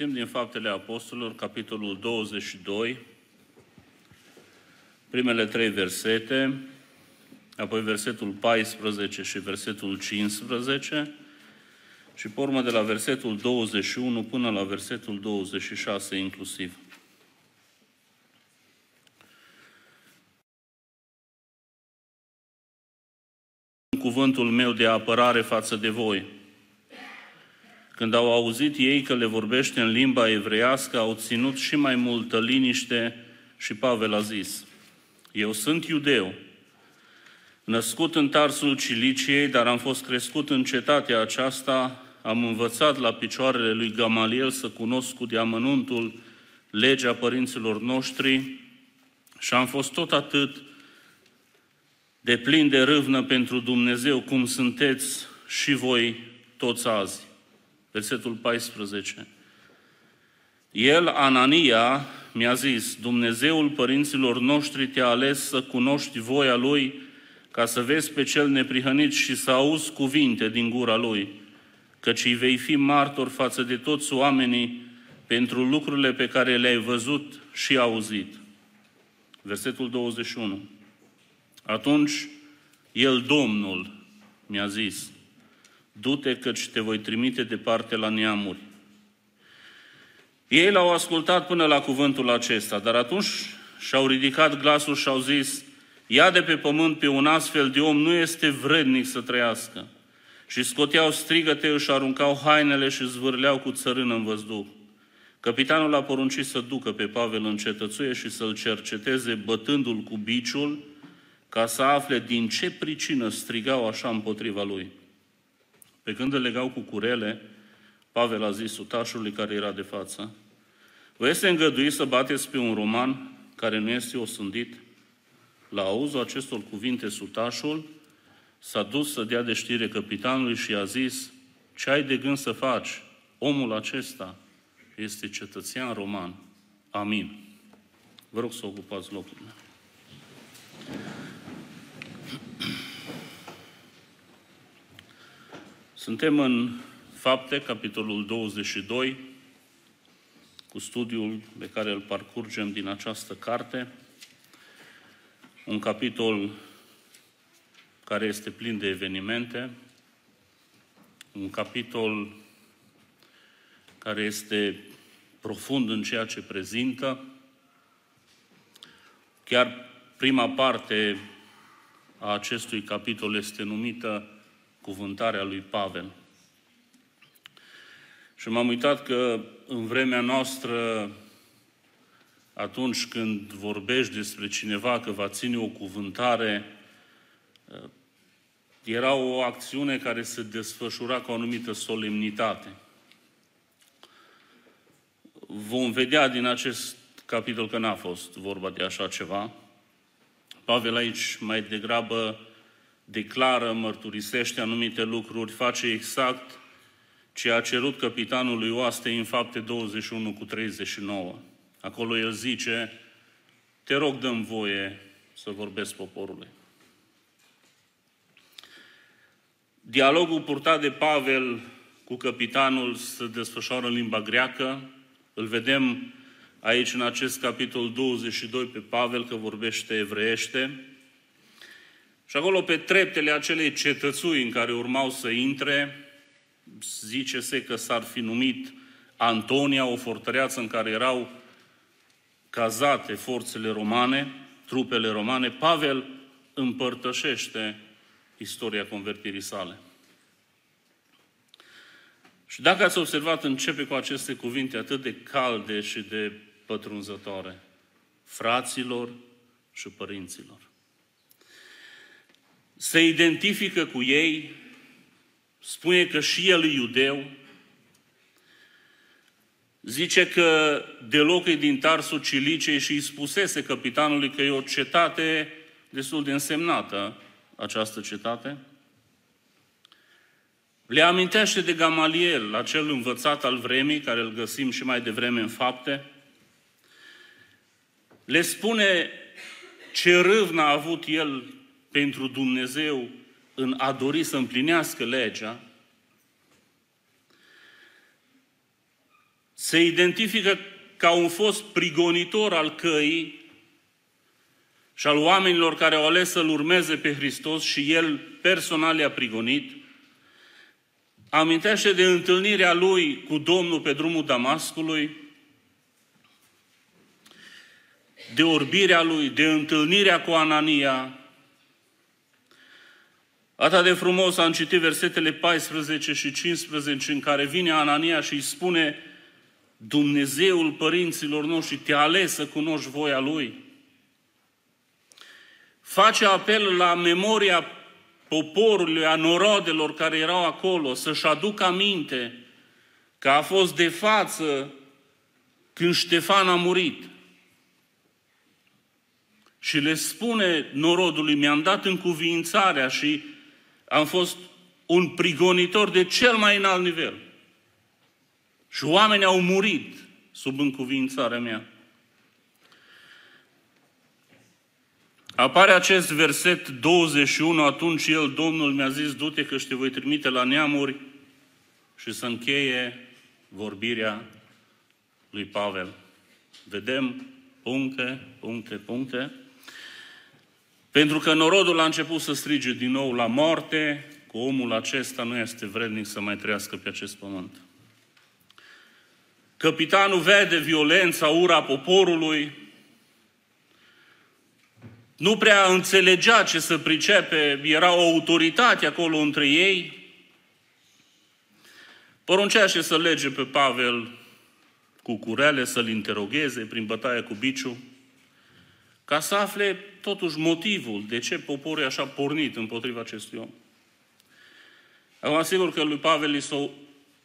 Citim din Faptele Apostolilor, capitolul 22, primele trei versete, apoi versetul 14 și versetul 15 și pe urmă de la versetul 21 până la versetul 26 inclusiv. cuvântul meu de apărare față de voi. Când au auzit ei că le vorbește în limba evreiască, au ținut și mai multă liniște și Pavel a zis, Eu sunt iudeu, născut în Tarsul Ciliciei, dar am fost crescut în cetatea aceasta, am învățat la picioarele lui Gamaliel să cunosc cu deamănuntul legea părinților noștri și am fost tot atât de plin de râvnă pentru Dumnezeu, cum sunteți și voi toți azi. Versetul 14. El, Anania, mi-a zis, Dumnezeul părinților noștri te-a ales să cunoști voia Lui, ca să vezi pe cel neprihănit și să auzi cuvinte din gura Lui, căci îi vei fi martor față de toți oamenii pentru lucrurile pe care le-ai văzut și auzit. Versetul 21. Atunci el, Domnul, mi-a zis, du-te căci te voi trimite departe la neamuri. Ei l-au ascultat până la cuvântul acesta, dar atunci și-au ridicat glasul și au zis, ia de pe pământ pe un astfel de om nu este vrednic să trăiască. Și scoteau strigăte, își aruncau hainele și zvârleau cu țărână în văzduh. Capitanul a poruncit să ducă pe Pavel în cetățuie și să-l cerceteze bătându-l cu biciul, ca să afle din ce pricină strigau așa împotriva lui. Pe când îl legau cu curele, Pavel a zis sutașului care era de față, Vă este îngăduit să bateți pe un roman care nu este osândit? La auzul acestor cuvinte, sutașul s-a dus să dea de știre capitanului și i-a zis, ce ai de gând să faci? Omul acesta este cetățean roman. Amin. Vă rog să ocupați locurile. Suntem în Fapte, capitolul 22, cu studiul pe care îl parcurgem din această carte. Un capitol care este plin de evenimente, un capitol care este profund în ceea ce prezintă. Chiar prima parte a acestui capitol este numită Cuvântarea lui Pavel. Și m-am uitat că în vremea noastră, atunci când vorbești despre cineva că va ține o cuvântare, era o acțiune care se desfășura cu o anumită solemnitate. Vom vedea din acest capitol că n-a fost vorba de așa ceva. Pavel aici mai degrabă declară, mărturisește anumite lucruri, face exact ce a cerut capitanul lui oaste în fapte 21 cu 39. Acolo el zice, te rog dăm voie să vorbesc poporului. Dialogul purtat de Pavel cu capitanul se desfășoară în limba greacă. Îl vedem aici în acest capitol 22 pe Pavel că vorbește evreiește. Și acolo pe treptele acelei cetățui în care urmau să intre, zice-se că s-ar fi numit Antonia, o fortăreață în care erau cazate forțele romane, trupele romane, Pavel împărtășește istoria convertirii sale. Și dacă ați observat, începe cu aceste cuvinte atât de calde și de pătrunzătoare. Fraților și părinților. Se identifică cu ei, spune că și el e iudeu, zice că deloc e din Tarsul Cilicei și îi spusese capitanului că e o cetate destul de însemnată, această cetate. Le amintește de Gamaliel, acel învățat al vremii, care îl găsim și mai devreme în fapte. Le spune ce râvnă a avut el pentru Dumnezeu în a dori să împlinească legea. se identifică ca un fost prigonitor al căii și al oamenilor care au ales să-L urmeze pe Hristos și El personal i-a prigonit, amintește de întâlnirea lui cu Domnul pe drumul Damascului, de orbirea lui, de întâlnirea cu Anania. Atât de frumos am citit versetele 14 și 15 în care vine Anania și îi spune Dumnezeul părinților noștri te-a ales să cunoști voia Lui. Face apel la memoria poporului, a norodelor care erau acolo, să-și aducă aminte că a fost de față când Ștefan a murit. Și le spune norodului, mi-am dat în cuvințarea și am fost un prigonitor de cel mai înalt nivel. Și oamenii au murit sub încuvințarea mea. Apare acest verset 21, atunci el, Domnul, mi-a zis, du-te că te voi trimite la neamuri și să încheie vorbirea lui Pavel. Vedem puncte, puncte, puncte. Pentru că norodul a început să strige din nou la moarte, că omul acesta nu este vrednic să mai trăiască pe acest pământ. Capitanul vede violența, ura poporului, nu prea înțelegea ce să pricepe, era o autoritate acolo între ei. Poruncește să lege pe Pavel cu curele, să-l interogheze prin bătaie cu biciu, ca să afle totuși motivul de ce poporul e așa pornit împotriva acestui om. Acum, sigur că lui Pavel i s-a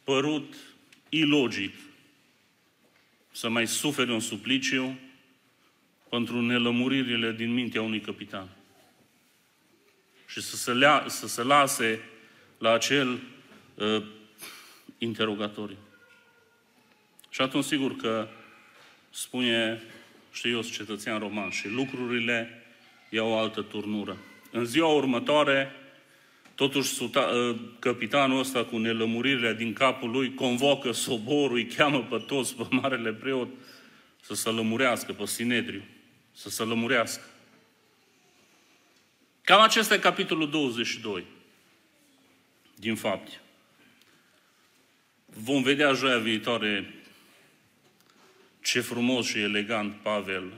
părut ilogic să mai sufere un supliciu pentru nelămuririle din mintea unui capitan. Și să se, lea, să se lase la acel uh, interogatoriu. Și atunci, sigur că spune, știu eu, cetățean roman, și lucrurile iau o altă turnură. În ziua următoare, totuși suta, uh, capitanul ăsta cu nelămuririle din capul lui convocă soborul, îi cheamă pe toți, pe marele preot, să se lămurească pe Sinedriu să se lămurească. Cam acesta e capitolul 22 din fapte. Vom vedea joia viitoare ce frumos și elegant Pavel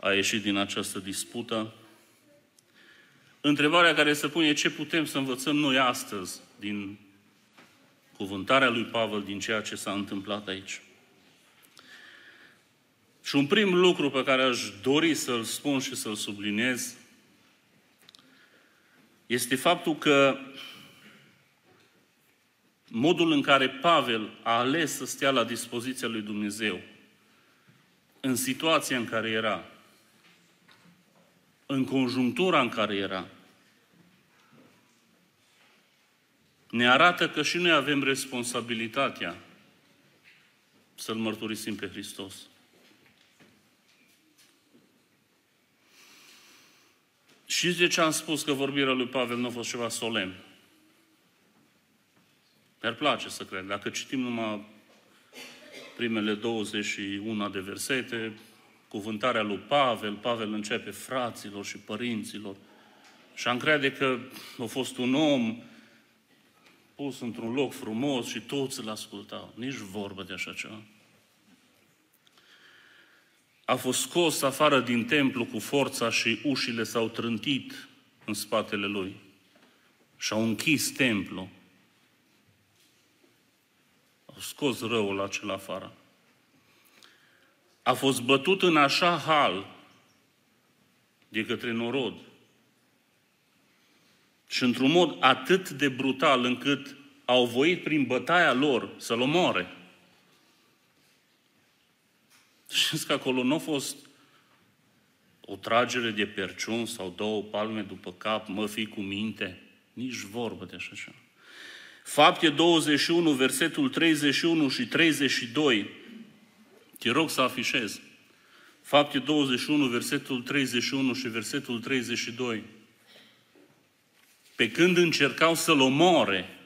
a ieșit din această dispută. Întrebarea care se pune ce putem să învățăm noi astăzi din cuvântarea lui Pavel, din ceea ce s-a întâmplat aici. Și un prim lucru pe care aș dori să-l spun și să-l subliniez este faptul că modul în care Pavel a ales să stea la dispoziția lui Dumnezeu în situația în care era, în conjunctura în care era, ne arată că și noi avem responsabilitatea să-L mărturisim pe Hristos. Și de ce am spus că vorbirea lui Pavel nu a fost ceva solemn? Mi-ar place să cred. Dacă citim numai primele 21 de versete, cuvântarea lui Pavel, Pavel începe fraților și părinților. Și am crede că a fost un om pus într-un loc frumos și toți îl ascultau. Nici vorbă de așa ceva a fost scos afară din templu cu forța și ușile s-au trântit în spatele lui și au închis templu. Au scos răul acela afară. A fost bătut în așa hal de către norod și într-un mod atât de brutal încât au voit prin bătaia lor să-l omoare. Știți că acolo nu a fost o tragere de perciun sau două palme după cap, mă fi cu minte, nici vorbă de așa ceva. Fapte 21, versetul 31 și 32. Te rog să afișez. Fapte 21, versetul 31 și versetul 32. Pe când încercau să-l omoare,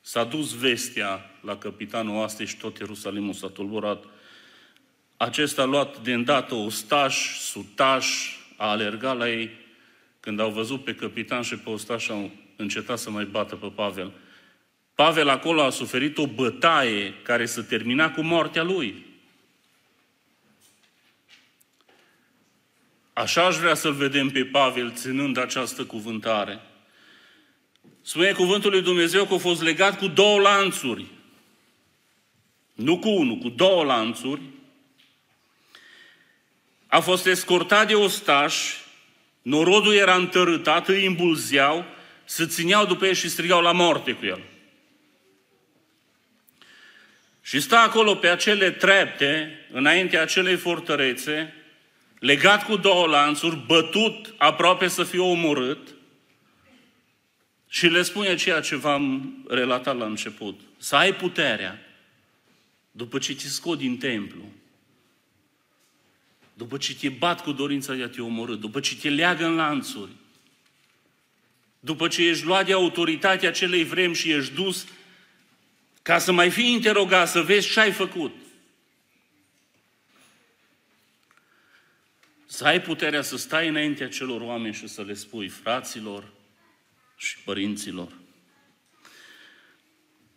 S-a dus vestea la capitanul oastei și tot Ierusalimul s-a tulburat. Acesta a luat de îndată ostaș, sutaș, a alergat la ei. Când au văzut pe capitan și pe ostaș, au încetat să mai bată pe Pavel. Pavel acolo a suferit o bătaie care să termina cu moartea lui. Așa aș vrea să-l vedem pe Pavel ținând această cuvântare. Spune cuvântul lui Dumnezeu că a fost legat cu două lanțuri. Nu cu unul, cu două lanțuri. A fost escortat de ostași, norodul era întărâtat, îi îmbulzeau, se țineau după el și strigau la moarte cu el. Și sta acolo pe acele trepte, înaintea acelei fortărețe, legat cu două lanțuri, bătut aproape să fie omorât, și le spune ceea ce v-am relatat la început. Să ai puterea după ce te scot din templu, după ce te bat cu dorința de a te omorâ, după ce te leagă în lanțuri, după ce ești luat de autoritatea acelei vremi și ești dus ca să mai fii interogat, să vezi ce ai făcut. Să ai puterea să stai înaintea celor oameni și să le spui, fraților și părinților,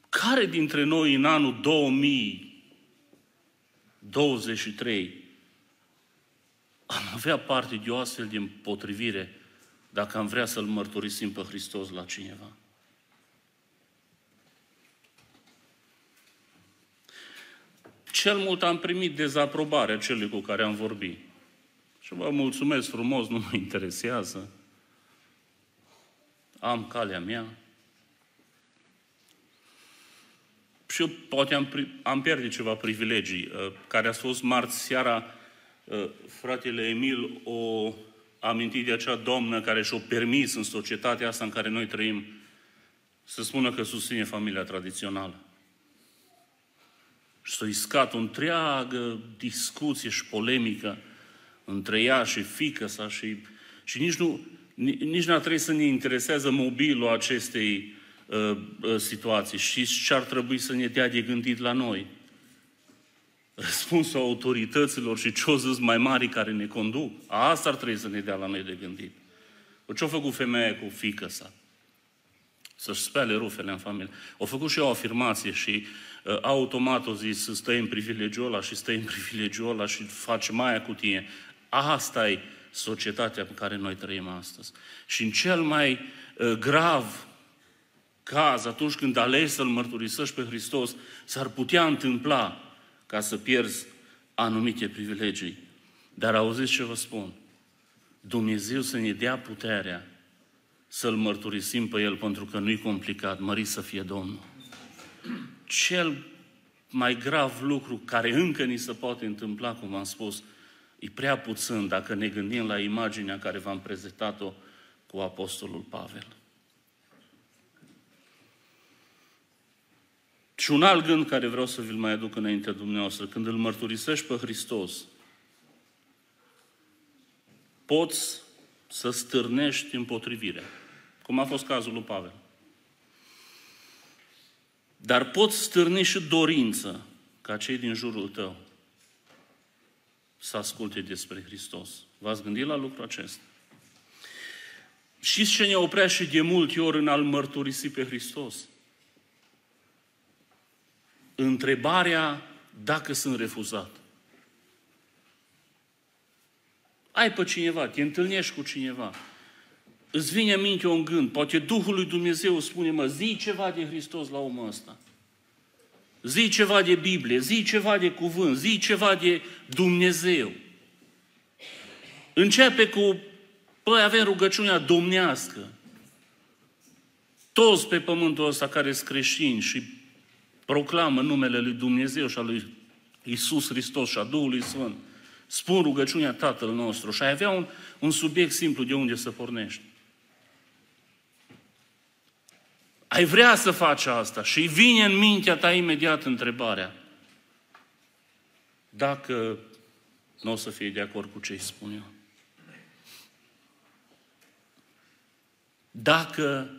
care dintre noi în anul 2023 am avea parte de o astfel de împotrivire dacă am vrea să-L mărturisim pe Hristos la cineva? Cel mult am primit dezaprobarea celui cu care am vorbit. Și vă mulțumesc frumos, nu mă interesează. Am calea mea. Și eu poate am, am pierdut ceva privilegii. Uh, care a fost marți seara, uh, fratele Emil o amintit de acea domnă care și-o permis în societatea asta în care noi trăim să spună că susține familia tradițională. Și să-i scat o întreagă discuție și polemică între ea și fică sa și, și nici nu nici n-ar trebui să ne interesează mobilul acestei uh, uh, situații. Și ce ar trebui să ne dea de gândit la noi? Răspunsul autorităților și ce-o zis mai mari care ne conduc. Asta ar trebui să ne dea la noi de gândit. Ce-a făcut femeia cu fică sa? Să-și spele rufele în familie. Au făcut și o afirmație și uh, automat o zis să stai în privilegiul ăla și stai în privilegiul ăla și face mai cu tine. Asta e societatea în care noi trăim astăzi. Și în cel mai uh, grav caz, atunci când alegi să-L mărturisești pe Hristos, s-ar putea întâmpla ca să pierzi anumite privilegii. Dar auziți ce vă spun? Dumnezeu să ne dea puterea să-L mărturisim pe El, pentru că nu-i complicat, mărit să fie Domnul. Cel mai grav lucru care încă ni se poate întâmpla, cum am spus, E prea puțin dacă ne gândim la imaginea care v-am prezentat-o cu Apostolul Pavel. Și un alt gând care vreau să vi-l mai aduc înaintea dumneavoastră, când îl mărturisești pe Hristos, poți să stârnești împotrivirea, cum a fost cazul lui Pavel. Dar poți stârni și dorință ca cei din jurul tău să asculte despre Hristos. V-ați gândit la lucrul acesta? Și ce ne oprea și de multe ori în a-L mărturisi pe Hristos? Întrebarea dacă sunt refuzat. Ai pe cineva, te întâlnești cu cineva, îți vine în minte un gând, poate Duhul lui Dumnezeu spune, mă, zi ceva de Hristos la omul ăsta zi ceva de Biblie, zi ceva de cuvânt, zi ceva de Dumnezeu. Începe cu, păi avem rugăciunea domnească. Toți pe pământul ăsta care sunt creștini și proclamă numele lui Dumnezeu și al lui Isus Hristos și a Duhului Sfânt, spun rugăciunea Tatăl nostru și ai avea un, un subiect simplu de unde să pornești. ai vrea să faci asta și vine în mintea ta imediat întrebarea dacă nu o să fie de acord cu ce îi spun eu. Dacă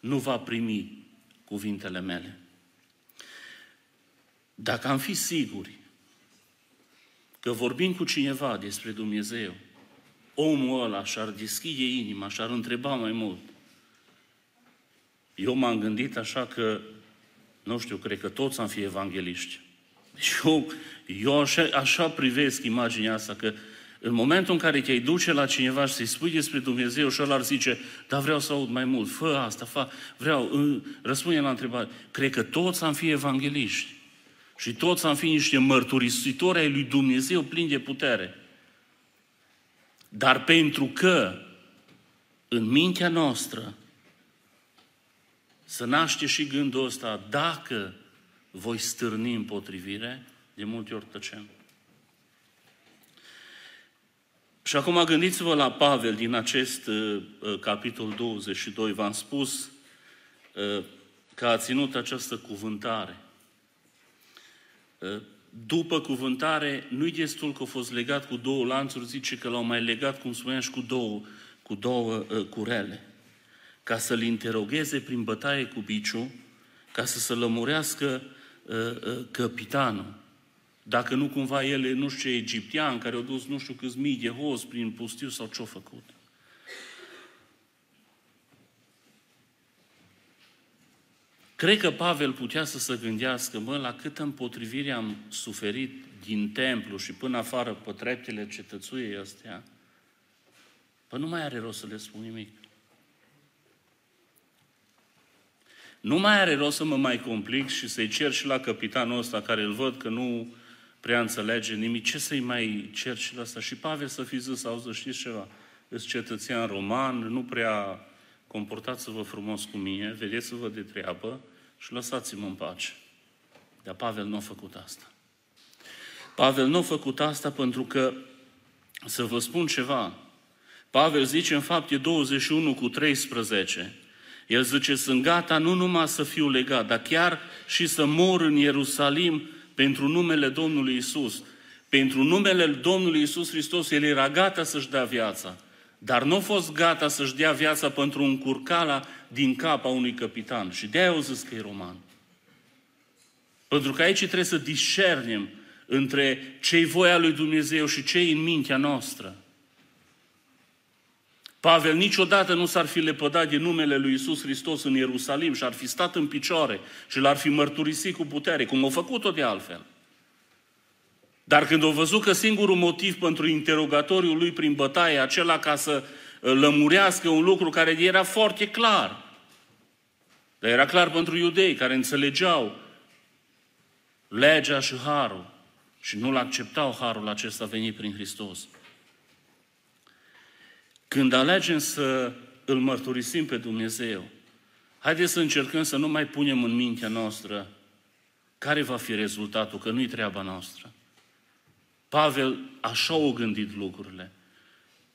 nu va primi cuvintele mele. Dacă am fi siguri că vorbim cu cineva despre Dumnezeu, omul ăla și-ar deschide inima, și-ar întreba mai mult. Eu m-am gândit așa că, nu știu, cred că toți am fi evangeliști. Deci eu, eu așa, așa privesc imaginea asta, că în momentul în care te-ai duce la cineva și să-i spui despre Dumnezeu și ăla ar zice, da, vreau să aud mai mult, fă asta, fă, vreau, răspunde la întrebare. Cred că toți am fi evangeliști. Și toți am fi niște mărturisitori ai lui Dumnezeu plini de putere. Dar pentru că în mintea noastră să naște și gândul ăsta, dacă voi stârni împotrivire, de multe ori tăcem. Și acum gândiți-vă la Pavel din acest uh, uh capitol 22. V-am spus uh, că a ținut această cuvântare. Uh, după cuvântare, nu-i destul că a fost legat cu două lanțuri, zice că l-au mai legat, cum spuneam, și cu două, cu două uh, curele. Ca să-l interogheze prin bătaie cu biciu, ca să se lămurească uh, uh, capitanul. Dacă nu cumva el nu știu ce egiptean care au dus nu știu câți mii de hoți prin pustiu sau ce-au făcut. Cred că Pavel putea să se gândească, mă, la câtă împotrivire am suferit din templu și până afară pe treptele cetățuiei astea, păi nu mai are rost să le spun nimic. Nu mai are rost să mă mai complic și să-i cer și la capitanul ăsta care îl văd că nu prea înțelege nimic, ce să-i mai cer și la asta? Și Pavel să fi zis, auzi, știți ceva, îți cetățean roman, nu prea comportați-vă frumos cu mine, vedeți-vă de treabă și lăsați-mă în pace. Dar Pavel nu a făcut asta. Pavel nu a făcut asta pentru că, să vă spun ceva, Pavel zice în fapte 21 cu 13, el zice, sunt gata nu numai să fiu legat, dar chiar și să mor în Ierusalim pentru numele Domnului Isus. Pentru numele Domnului Isus Hristos, El era gata să-și dea viața. Dar nu a fost gata să-și dea viața pentru un curcala din cap a unui capitan. Și de-aia au zis că e roman. Pentru că aici trebuie să discernem între cei voia lui Dumnezeu și cei în mintea noastră. Pavel niciodată nu s-ar fi lepădat de numele lui Isus Hristos în Ierusalim și ar fi stat în picioare și l-ar fi mărturisit cu putere, cum a făcut-o de altfel. Dar când au văzut că singurul motiv pentru interogatoriul lui prin bătaie, acela ca să uh, lămurească un lucru care era foarte clar, dar era clar pentru iudei care înțelegeau legea și harul și nu-l acceptau harul acesta venit prin Hristos. Când alegem să îl mărturisim pe Dumnezeu, haideți să încercăm să nu mai punem în mintea noastră care va fi rezultatul, că nu-i treaba noastră. Pavel așa o gândit lucrurile.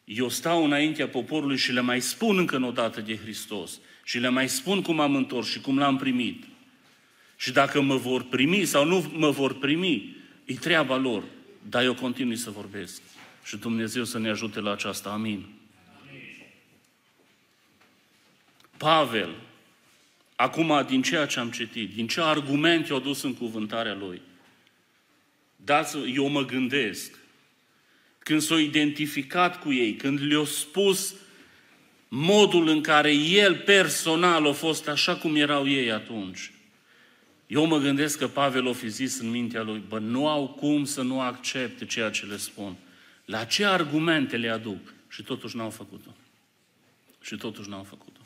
Eu stau înaintea poporului și le mai spun încă o dată de Hristos. Și le mai spun cum am întors și cum l-am primit. Și dacă mă vor primi sau nu mă vor primi, e treaba lor. Dar eu continui să vorbesc. Și Dumnezeu să ne ajute la aceasta. Amin. Pavel, acum din ceea ce am citit, din ce argumente au dus în cuvântarea lui, dați eu mă gândesc, când s-au identificat cu ei, când le-au spus modul în care el personal a fost așa cum erau ei atunci. Eu mă gândesc că Pavel o fi zis în mintea lui, bă, nu au cum să nu accepte ceea ce le spun. La ce argumente le aduc? Și totuși n-au făcut-o. Și totuși n-au făcut-o.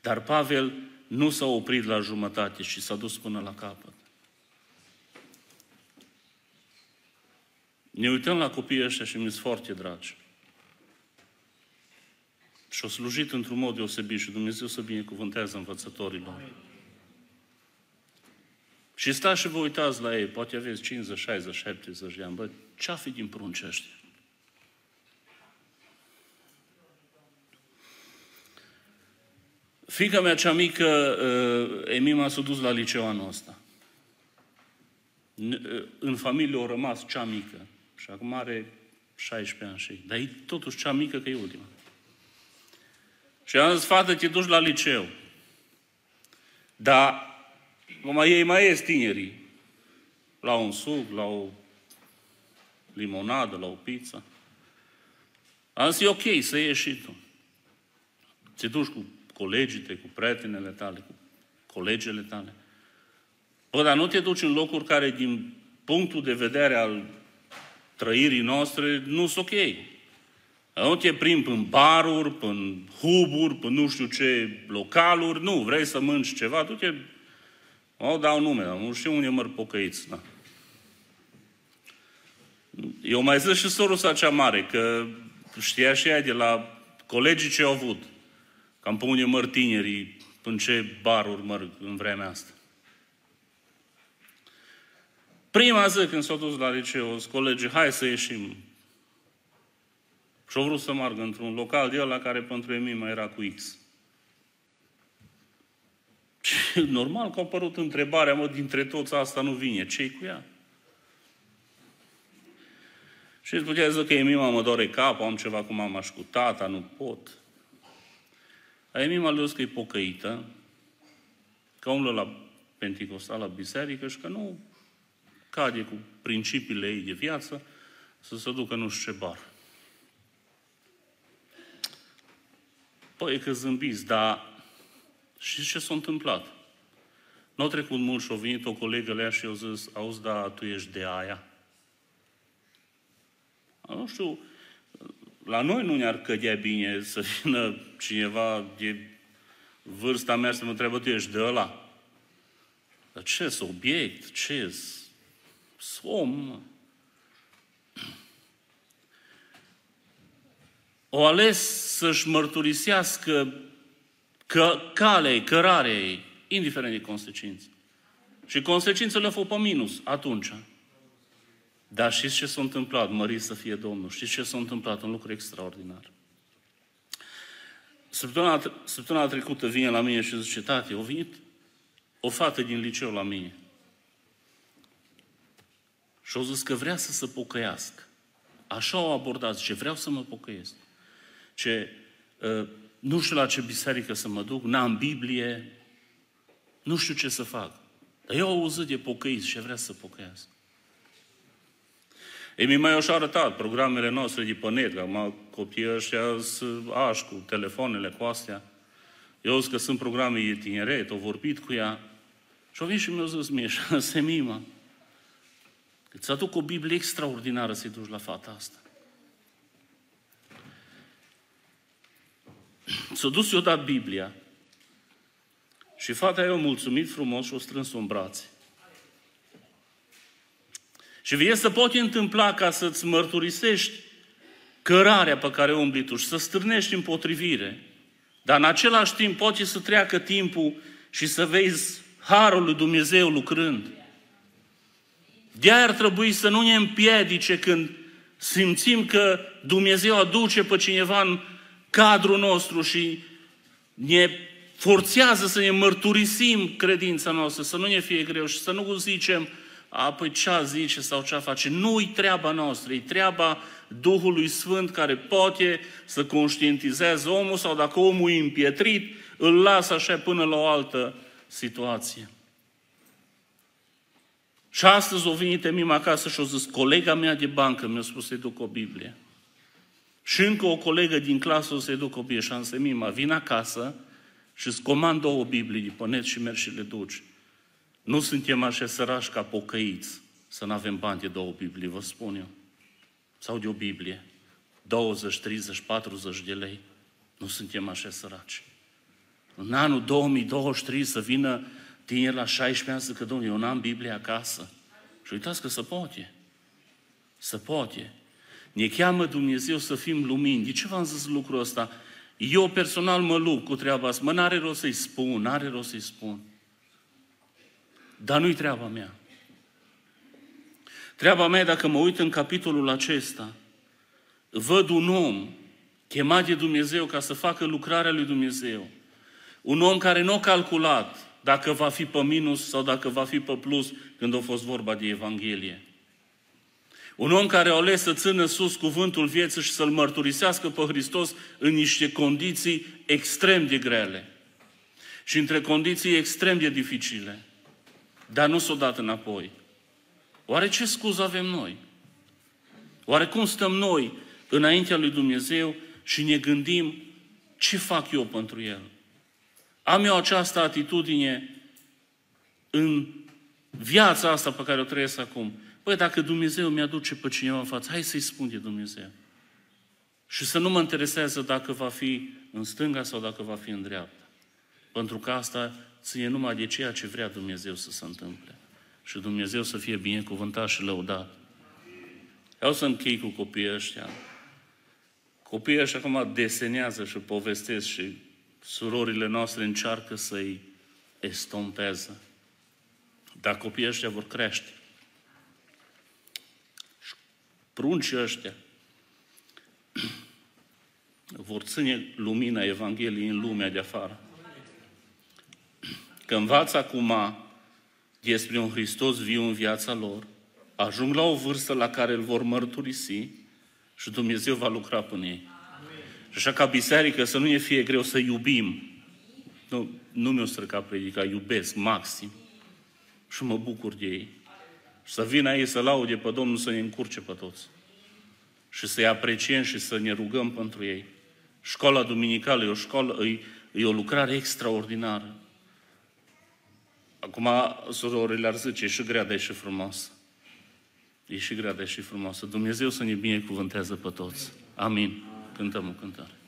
Dar Pavel nu s-a oprit la jumătate și s-a dus până la capăt. Ne uităm la copiii ăștia și mi-sunt foarte dragi. Și au slujit într-un mod deosebit și Dumnezeu să binecuvântează învățătorilor. Și stați și vă uitați la ei, poate aveți 50, 60, 70 de ani, bă, ce-a fi din prunci ăștia? Fica mea cea mică, uh, Emima, s-a dus la liceu anul ăsta. Uh, în familie a rămas cea mică. Și acum are 16 ani și Dar e totuși cea mică că e ultima. Și am zis, fată, te duci la liceu. Dar, mai ei mai ies tinerii. La un suc, la o limonadă, la o pizza. Am zis, e ok să ieși și tu. Te duci cu colegii tăi, cu prietenele tale, cu colegele tale. Bă, dar nu te duci în locuri care, din punctul de vedere al trăirii noastre, nu sunt ok. Nu te prim în baruri, în huburi, în nu știu ce localuri, nu, vrei să mânci ceva, tu te... O, dau nume, dar nu știu unde măr pocăiți, da. Eu mai zic și sorusa cea mare, că știa și ea de la colegii ce au avut. Cam pe unde măr tinerii, în ce baruri mărg în vremea asta. Prima zi când s-au dus la liceu, colegii, hai să ieșim. Și au vrut să meargă într-un local de la care pentru ei mai era cu X. Și normal că a apărut întrebarea, mă, dintre toți asta nu vine. ce cu ea? Și îți putea zice că Emima mă dore capul, am ceva cu mama și cu tata, nu pot. A Emima le că e pocăită, că umblă la Pentecostal, la biserică și că nu cade cu principiile ei de viață să se ducă nu știu ce bar. Păi că zâmbiți, dar și ce s-a întâmplat? Nu a trecut mult și a venit o colegă lea și eu zis, auzi, da, tu ești de aia. Nu știu, la noi nu ne-ar cădea bine să vină cineva de vârsta mea să mă întreabă, tu ești de ăla? Dar ce obiect? ce om? O ales să-și mărturisească că calei, cărarea ei, indiferent de consecințe. Și consecințele au fost pe minus atunci. Dar știți ce s-a întâmplat? Mărit să fie Domnul. Știți ce s-a întâmplat? Un lucru extraordinar. Săptămâna, săptămâna trecută vine la mine și zice, tati, a venit o fată din liceu la mine. Și au zis că vrea să se pocăiască. Așa au abordat, zice, vreau să mă pocăiesc. Ce, uh, nu știu la ce biserică să mă duc, n-am Biblie, nu știu ce să fac. Dar eu au auzit de pocăiți și vrea să pocăiască. Ei mi mai așa arătat programele noastre de pe net, că acum copiii ăștia sunt aș cu telefoanele, cu astea. Eu zic că sunt programe de tineret, au vorbit cu ea. Și au venit și mi-au zis mie, și semima. Îți aduc o Biblie extraordinară să-i duci la fata asta. S-a dus eu dat Biblia și fata i-a mulțumit frumos și o strâns-o în brațe. Și vie să poate întâmpla ca să-ți mărturisești cărarea pe care o umbli tu și să stârnești împotrivire. Dar în același timp poate să treacă timpul și să vezi Harul lui Dumnezeu lucrând. De ar trebui să nu ne împiedice când simțim că Dumnezeu aduce pe cineva în cadrul nostru și ne forțează să ne mărturisim credința noastră, să nu ne fie greu și să nu zicem, a, păi ce zice sau ce face. Nu-i treaba noastră, e treaba Duhului Sfânt care poate să conștientizeze omul sau dacă omul e împietrit, îl lasă așa până la o altă situație. Și astăzi o venit Emim acasă și o zis, colega mea de bancă mi-a spus să-i duc o Biblie. Și încă o colegă din clasă o să-i duc o Biblie. Și am zis, Mima, vin acasă și îți comand două Biblii de pe net și mergi și le duci. Nu suntem așa sărași ca pocăiți să nu avem bani de două Biblii, vă spun eu. Sau de o Biblie. 20, 30, 40 de lei. Nu suntem așa săraci. În anul 2023 să vină tineri la 16 ani să că, domnule, eu n-am Biblie acasă. Și uitați că se poate. Se poate. Ne cheamă Dumnezeu să fim lumini. De ce v-am zis lucrul ăsta? Eu personal mă lupt cu treaba asta. Mă, n-are rost să-i spun, n-are rost să-i spun. Dar nu-i treaba mea. Treaba mea, dacă mă uit în capitolul acesta, văd un om chemat de Dumnezeu ca să facă lucrarea lui Dumnezeu. Un om care nu a calculat dacă va fi pe minus sau dacă va fi pe plus când a fost vorba de Evanghelie. Un om care a ales să țină sus cuvântul vieții și să-L mărturisească pe Hristos în niște condiții extrem de grele și între condiții extrem de dificile, dar nu s-o dat înapoi. Oare ce scuză avem noi? Oare cum stăm noi înaintea lui Dumnezeu și ne gândim ce fac eu pentru El? Am eu această atitudine în viața asta pe care o trăiesc acum. Păi dacă Dumnezeu mi-aduce pe cineva în față, hai să-i spun de Dumnezeu. Și să nu mă interesează dacă va fi în stânga sau dacă va fi în dreapta. Pentru că asta ține numai de ceea ce vrea Dumnezeu să se întâmple. Și Dumnezeu să fie binecuvântat și lăudat. Vreau să închei cu copiii ăștia. Copiii ăștia acum desenează și povestesc și surorile noastre încearcă să-i estompeze. Dar copiii ăștia vor crește. Și pruncii ăștia vor ține lumina Evangheliei în lumea de afară. Că învață acum despre un Hristos viu în viața lor, ajung la o vârstă la care îl vor mărturisi și Dumnezeu va lucra până ei. Și așa ca biserică să nu ne fie greu să iubim. Nu, nu mi-o străca predica, iubesc maxim. Și mă bucur de ei. Și să vină ei să laude pe Domnul să ne încurce pe toți. Și să-i apreciem și să ne rugăm pentru ei. Școala duminicală e o școală, e, e o lucrare extraordinară. Acum, surorile ar zice, e și grea, dar e și frumos. E și grea, dar e și frumoasă. Dumnezeu să ne binecuvântează pe toți. Amin. Cântăm o cântare.